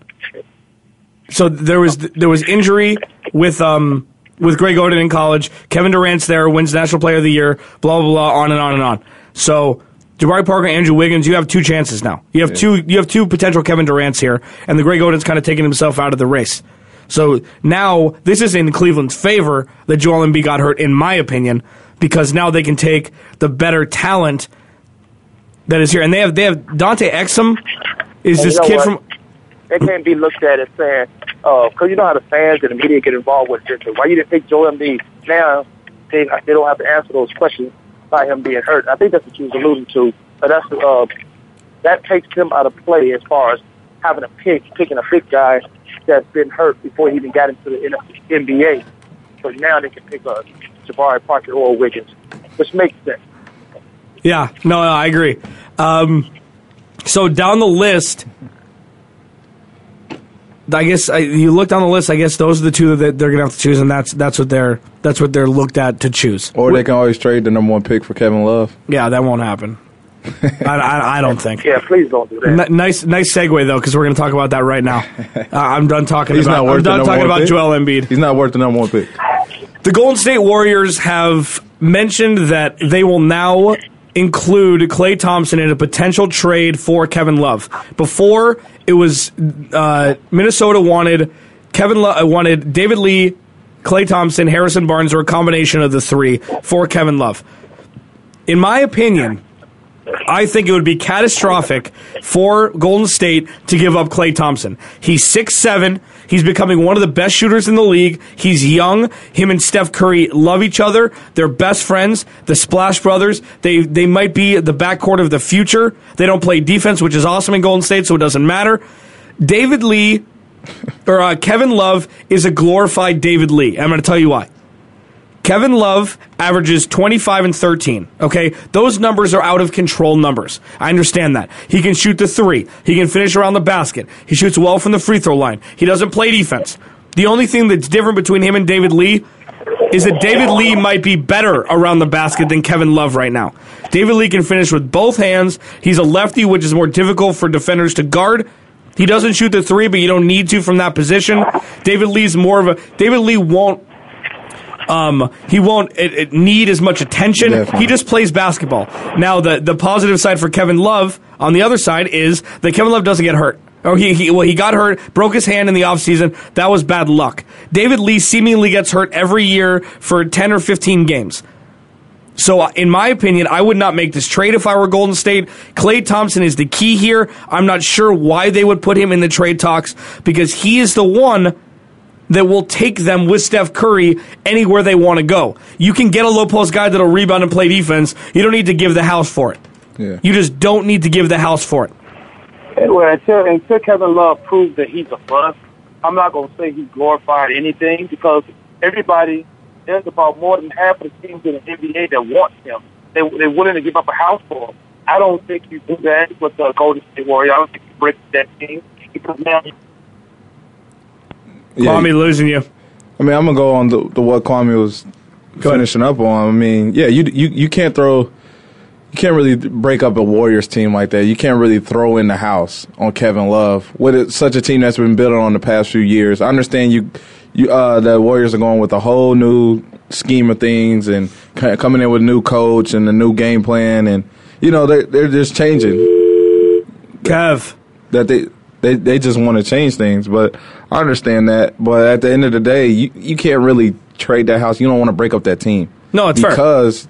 So there was there was injury with um with Greg Oden in college. Kevin Durant's there, wins National Player of the Year. Blah blah blah. On and on and on. So. Jabari Parker, Andrew Wiggins, you have two chances now. You have Yeah. two. You have two potential Kevin Durant's here, and the Greg Oden's kind of taking himself out of the race. So now this is in Cleveland's favor that Joel Embiid got hurt, in my opinion, because now they can take the better talent that is here, and they have they have Dante Exum is And this kid what? from It can't be looked at as saying, "Oh, because you know how the fans and the media get involved with this. Why you didn't pick Joel Embiid? Now they they don't have to answer those questions by him being hurt. I think that's what you was alluding to. But that's uh, that takes him out of play as far as having a pick, picking a big guy that's been hurt before he even got into the NBA. So now they can pick a Jabari Parker or Wiggins, which makes sense. Yeah, no, no, I agree. Um, so down the list, I guess I, you look down the list. I guess those are the two that they're gonna have to choose, and that's that's what they're that's what they're looked at to choose. Or they can always trade the number one pick for Kevin Love. Yeah, that won't happen. I, I, I don't think. Yeah, please don't do that. N- nice, nice segue though, because we're going to talk about that right now. Uh, I'm done talking He's about. not worth I'm the done number talking one about pick. Joel Embiid. He's not worth the number one pick. The Golden State Warriors have mentioned that they will now include Klay Thompson in a potential trade for Kevin Love. Before it was uh, Minnesota wanted Kevin Love uh, wanted David Lee, Klay Thompson, Harrison Barnes, or a combination of the three for Kevin Love. In my opinion, I think it would be catastrophic for Golden State to give up Klay Thompson. He's six seven. He's becoming one of the best shooters in the league. He's young. Him and Steph Curry love each other. They're best friends. The Splash Brothers. They they might be the backcourt of the future. They don't play defense, which is awesome in Golden State, so it doesn't matter. David Lee or uh, Kevin Love is a glorified David Lee. I'm going to tell you why. Kevin Love averages 25 and 13. Okay, those numbers are out of control numbers. I understand that. He can shoot the three. He can finish around the basket. He shoots well from the free throw line. He doesn't play defense. The only thing that's different between him and David Lee is that David Lee might be better around the basket than Kevin Love right now. David Lee can finish with both hands. He's a lefty, which is more difficult for defenders to guard. He doesn't shoot the three, but you don't need to from that position. David Lee's more of a David Lee won't um, he won't it, it need as much attention. Definitely. He just plays basketball. Now, the the positive side for Kevin Love on the other side is that Kevin Love doesn't get hurt. Or he, he well he got hurt, broke his hand in the offseason. That was bad luck. David Lee seemingly gets hurt every year for 10 or 15 games. So, uh, in my opinion, I would not make this trade if I were Golden State. Klay Thompson is the key here. I'm not sure why they would put him in the trade talks because he is the one that will take them with Steph Curry anywhere they want to go. You can get a low post guy that'll rebound and play defense. You don't need to give the house for it. Yeah. You just don't need to give the house for it. Well, until, until Kevin Love proves that he's a bust, I'm not going to say he's glorified anything because everybody, there's about more than half of the teams in the NBA that want him. They, they're willing to give up a house for him. I don't think you do that with the Golden State Warriors. I don't think you break that team because now Yeah. Kwamie losing you. I mean, I'm gonna go on the, the what Kwamie was finishing up on. I mean, yeah, you you you can't throw, you can't really break up a Warriors team like that. You can't really throw in the house on Kevin Love with it, such a team that's been built on the past few years. I understand you, you uh, the Warriors are going with a whole new scheme of things and coming in with a new coach and a new game plan, and you know they're they're just changing Kev. that they they they just want to change things. But I understand that. But at the end of the day, you you can't really trade that house. You don't want to break up that team. No, it's fair. because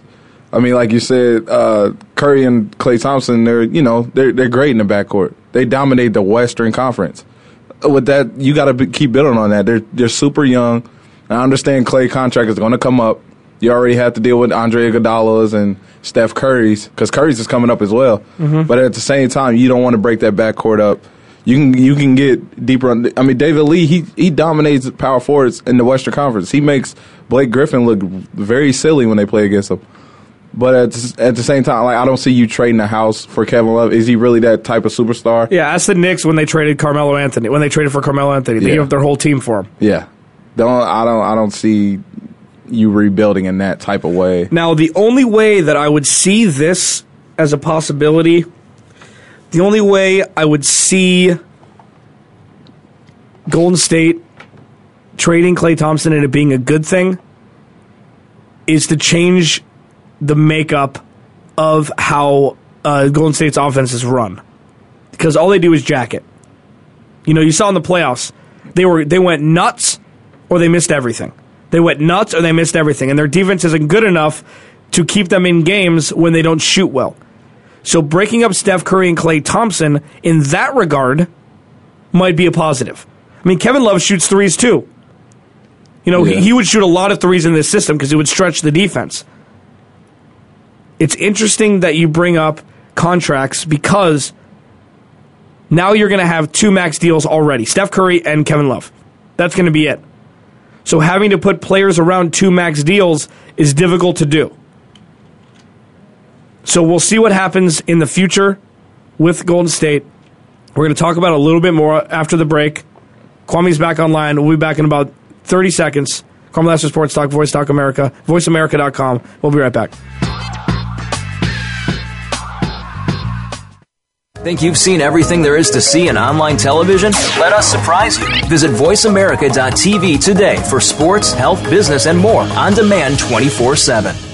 I mean, like you said, uh, Curry and Klay Thompson, they're you know they're they're great in the backcourt. They dominate the Western Conference. With that, you got to keep building on that. They're they're super young. I understand Klay contract is going to come up. You already have to deal with Andre Iguodala's and Steph Curry's because Curry's is coming up as well. Mm-hmm. But at the same time, you don't want to break that backcourt up. You can you can get deeper. On, I mean, David Lee he he dominates power forwards in the Western Conference. He makes Blake Griffin look very silly when they play against him. But at the, at the same time, like I don't see you trading a house for Kevin Love. Is he really that type of superstar? Yeah, that's the Knicks when they traded Carmelo Anthony. When they traded for Carmelo Anthony, they Yeah. gave up their whole team for him. Yeah, don't I don't I don't see you rebuilding in that type of way. Now, the only way that I would see this as a possibility, the only way I would see Golden State trading Klay Thompson and it being a good thing is to change the makeup of how uh, Golden State's offense is run. Because all they do is jacket. You know, you saw in the playoffs, they were they went nuts or they missed everything. They went nuts or they missed everything, and their defense isn't good enough to keep them in games when they don't shoot well. So breaking up Steph Curry and Klay Thompson in that regard might be a positive. I mean, Kevin Love shoots threes too. You know, Yeah. he, he would shoot a lot of threes in this system because it would stretch the defense. It's interesting that you bring up contracts because now you're going to have two max deals already Steph Curry and Kevin Love. That's going to be it. So having to put players around two max deals is difficult to do. So we'll see what happens in the future with Golden State. We're going to talk about a little bit more after the break. Kwamie's back online. We'll be back in about 30 seconds. Kwamie Sports Talk, Voice Talk America, voiceamerica.com. We'll be right back. Think you've seen everything there is to see in online television? Let us surprise you. Visit VoiceAmerica.tv today for sports, health, business, and more on demand 24 7.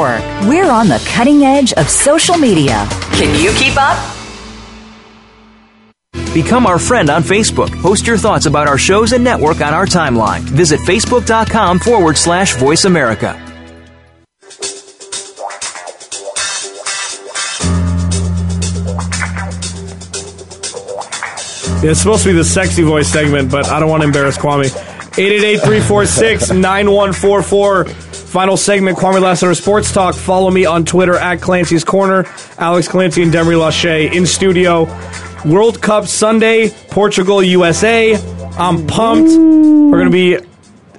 We're on the cutting edge of social media. Can you keep up? Become our friend on Facebook. Post your thoughts about our shows and network on our timeline. Visit Facebook.com forward slash voice America. Yeah, it's supposed to be the sexy voice segment, but I don't want to embarrass Kwamie. 888-346-9144. Final segment, Kwamie Lassiter Sports Talk. Follow me on Twitter at Clancy's Corner. Alex Clancy and Demery Lachey in studio. World Cup Sunday, Portugal, USA. I'm pumped. We're going to be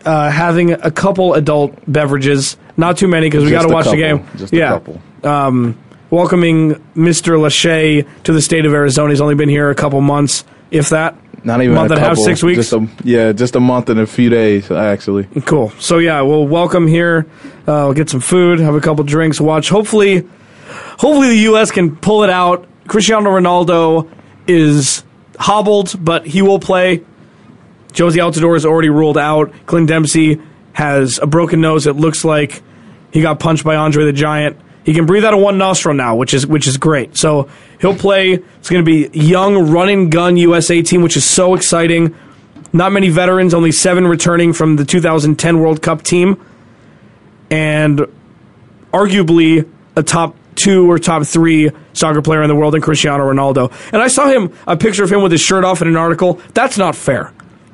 uh, having a couple adult beverages. Not too many because we got to a watch the game. Just a yeah. couple. Um, welcoming Mr. Lachey to the state of Arizona. He's only been here a couple months, if that. Not even month a and a half, couple, six weeks. Just a, yeah, just a month and a few days actually. Cool. So yeah, we'll welcome here. Uh, we'll get some food, have a couple drinks, watch. Hopefully, hopefully the U.S. can pull it out. Cristiano Ronaldo is hobbled, but he will play. Jozy Altidore is already ruled out. Clint Dempsey has a broken nose. It looks like he got punched by Andre the Giant. He can breathe out of one nostril now, which is which is great. So he'll play. It's going to be young run and gun USA team, which is so exciting. Not many veterans, only seven returning from the 2010 World Cup team, and arguably a top two or top three soccer player in the world in Cristiano Ronaldo. And I saw him a picture of him with his shirt off in an article. That's not fair.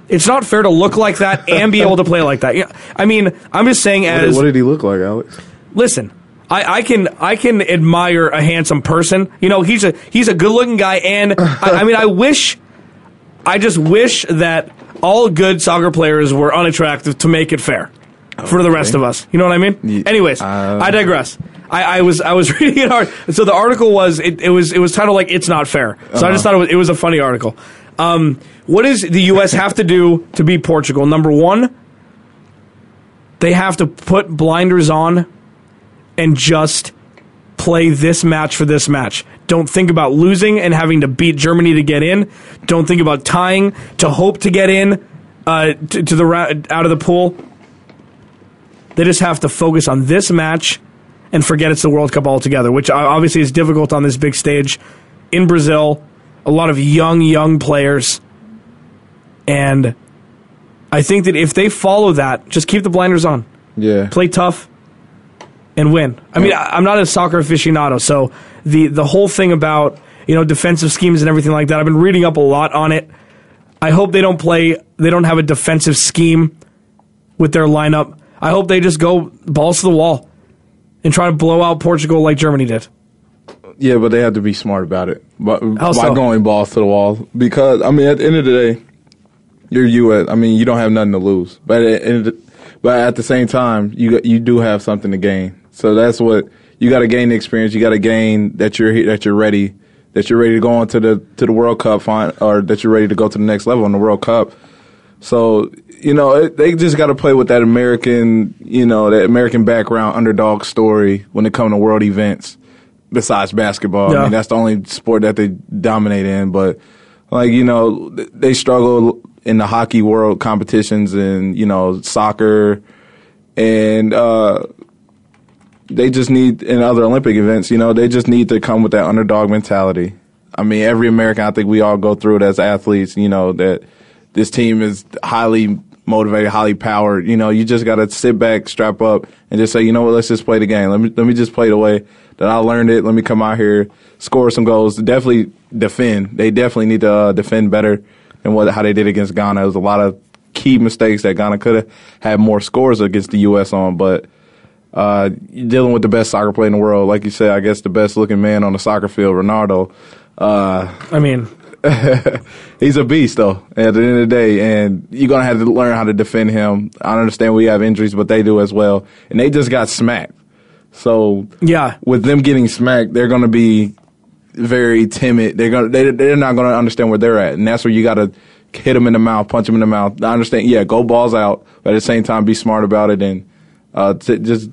It's not fair to look like that and be able to play like that. Yeah, I mean, I'm just saying as what did he look like, Alex? listen, I, I can I can admire a handsome person. You know, he's a he's a good looking guy, and I, I mean, I wish, I just wish that all good soccer players were unattractive to make it fair. for the rest of us. You know what I mean? Anyways, uh, I digress. I, I was I was reading it hard. So the article was it, it was it was titled like it's not fair. So I Uh-huh. just thought it was, it was a funny article. Um, what does the U.S. have to do to beat Portugal? Number one, they have to put blinders on and just play this match for this match. Don't think about losing and having to beat Germany to get in. Don't think about tying to hope to get in uh, to, to the ra- out of the pool. They just have to focus on this match and forget it's the World Cup altogether, which obviously is difficult on this big stage in Brazil. A lot of young, young players. And I think that if they follow that, just keep the blinders on Yeah. play tough, and win. I mean, I, I'm not a soccer aficionado, so the the whole thing about you know defensive schemes and everything like that, I've been reading up a lot on it. I hope they don't play. They don't have a defensive scheme with their lineup. I hope they just go balls to the wall and try to blow out Portugal like Germany did. Yeah, but they have to be smart about it. But by so? going balls to the wall, because I mean, at the end of the day, you're U.S. I mean, you don't have nothing to lose. But at, the- but at the same time, you you do have something to gain. So that's what you got to gain the experience. You got to gain that you're that you're ready, that you're ready to go on to the to the World Cup, or that you're ready to go to the next level in the World Cup. So you know it, they just got to play with that American, you know, that American background underdog story when it comes to world events. Besides basketball, I mean that's the only sport that they dominate in. But like you know, they struggle in the hockey world competitions and you know soccer, and uh, they just need in other Olympic events. You know, they just need to come with that underdog mentality. I mean, every American, I think we all go through it as athletes. You know that this team is highly motivated, highly powered. You know, you just got to sit back, strap up, and just say, you know what, let's just play the game. Let me let me just play the way that I learned it. Let me come out here, score some goals. Definitely defend. They definitely need to uh, defend better than what how they did against Ghana. It was a lot of key mistakes that Ghana could have had more scores against the U.S. on, but uh, you're dealing with the best soccer player in the world. Like you said, I guess the best looking man on the soccer field, Ronaldo. Uh, I mean, he's a beast, though, at the end of the day. And you're going to have to learn how to defend him. I understand we have injuries, but they do as well. And they just got smacked. So, yeah, with them getting smacked, they're going to be very timid. They're going they, they're not going to understand where they're at. And that's where you got to hit them in the mouth, punch them in the mouth. I understand, yeah, go balls out, but at the same time, be smart about it and uh, to just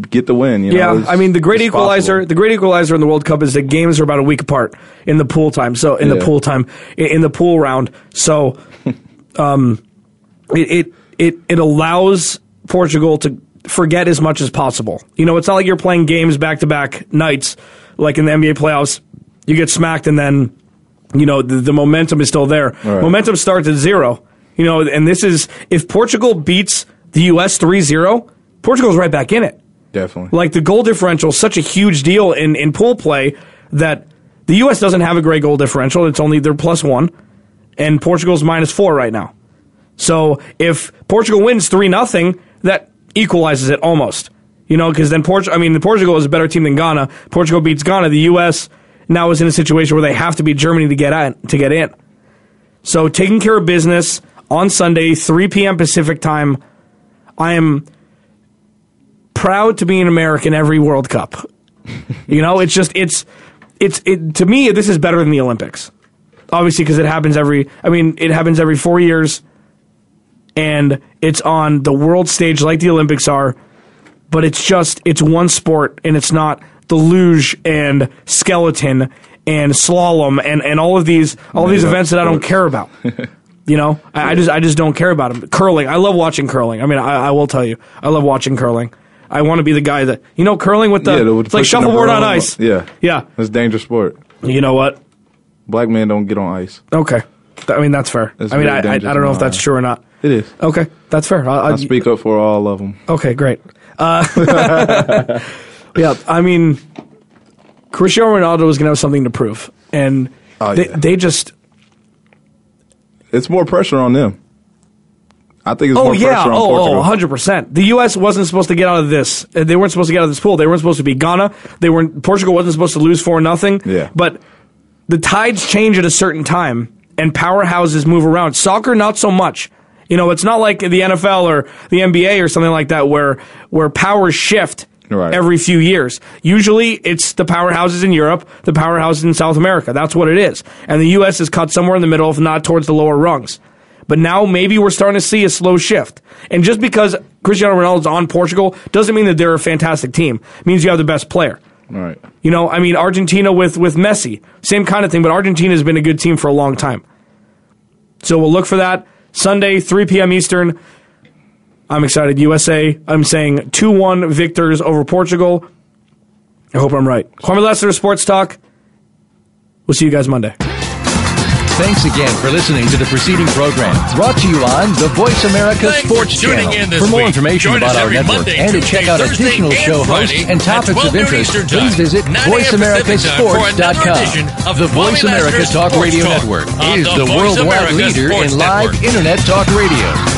get the win. You know? yeah, I mean the great equalizer. possible. The great equalizer in the World Cup is that games are about a week apart in the pool time. So in the pool time, in, in the pool round. So, um, it, it it it allows Portugal to forget as much as possible. You know, it's not like you're playing games back to back nights like in the NBA playoffs. You get smacked and then you know the, the momentum is still there. Right. Momentum starts at zero. You know, and this is if Portugal beats the U.S. 3-0, Portugal's right back in it. Definitely. Like the goal differential is such a huge deal in, in pool play that the U.S. doesn't have a great goal differential. It's only they're plus one, and Portugal's minus four right now. So if Portugal wins three nothing, that equalizes it almost. You know, because then Portugal. I mean, Portugal is a better team than Ghana. Portugal beats Ghana. The U.S. now is in a situation where they have to beat Germany to get in, to get in. So taking care of business on Sunday, 3 p.m. Pacific time. I am proud to be an American every World Cup. you know, it's just it's it's it to me this is better than the Olympics. Obviously because it happens every I mean it happens every 4 years and it's on the world stage like the Olympics are, but it's just it's one sport and it's not the luge and skeleton and slalom and, and all of these all these events that I don't care about. You know, I, I just I just don't care about him. Curling, I love watching curling. I mean, I, I will tell you, I love watching curling. I want to be the guy that you know curling with the, yeah, the it's like shuffleboard on ice. Yeah, Yeah, it's a dangerous sport. you know what? Black men don't get on ice. Okay, I mean that's fair. It's I mean, I, I, I don't know if that's true or not. It is. Okay, that's fair. I, I, I speak up for all of them. Okay, great. Uh, yeah, I mean, Cristiano Ronaldo is going to have something to prove, and Oh, they, yeah. they just It's more pressure on them. I think it's Oh more yeah, pressure on oh, Portugal. oh, 100 percent. The U.S. wasn't supposed to get out of this. Uh, They weren't supposed to get out of this pool. They weren't supposed to be Ghana. They weren't. Portugal wasn't supposed to lose four nothing. Yeah. But the tides change at a certain time, and powerhouses move around. Soccer, not so much. You know, it's not like the NFL or the NBA or something like that where where powers shift Right. every few years. Usually it's the powerhouses in Europe, the powerhouses in South America. That's what it is. And the US is cut somewhere in the middle, if not towards the lower rungs. But now maybe we're starting to see a slow shift. And just because Cristiano Ronaldo's on Portugal doesn't mean that they're a fantastic team. It means you have the best player. Right. You know, I mean, Argentina with, with Messi, same kind of thing, but Argentina has been a good team for a long time. So we'll look for that Sunday, 3 p.m. Eastern. I'm excited. USA, I'm saying 2 1 victors over Portugal. I hope I'm right. Kwamie Lassiter, Sports Talk. We'll see you guys Monday. Thanks again for listening to the preceding program brought to you on the Voice America Thanks Sports for Channel. in this for more week. information Join about our network Monday, and to Tuesday, check out Thursday, additional and show hosts and topics of interest, Eastern please visit 9 a.m. Pacific Time for another edition VoiceAmericaSports.com. The Voice America Lassiter's Talk Radio Talk Network is the the worldwide leader Sports in live Network. Internet Talk Radio.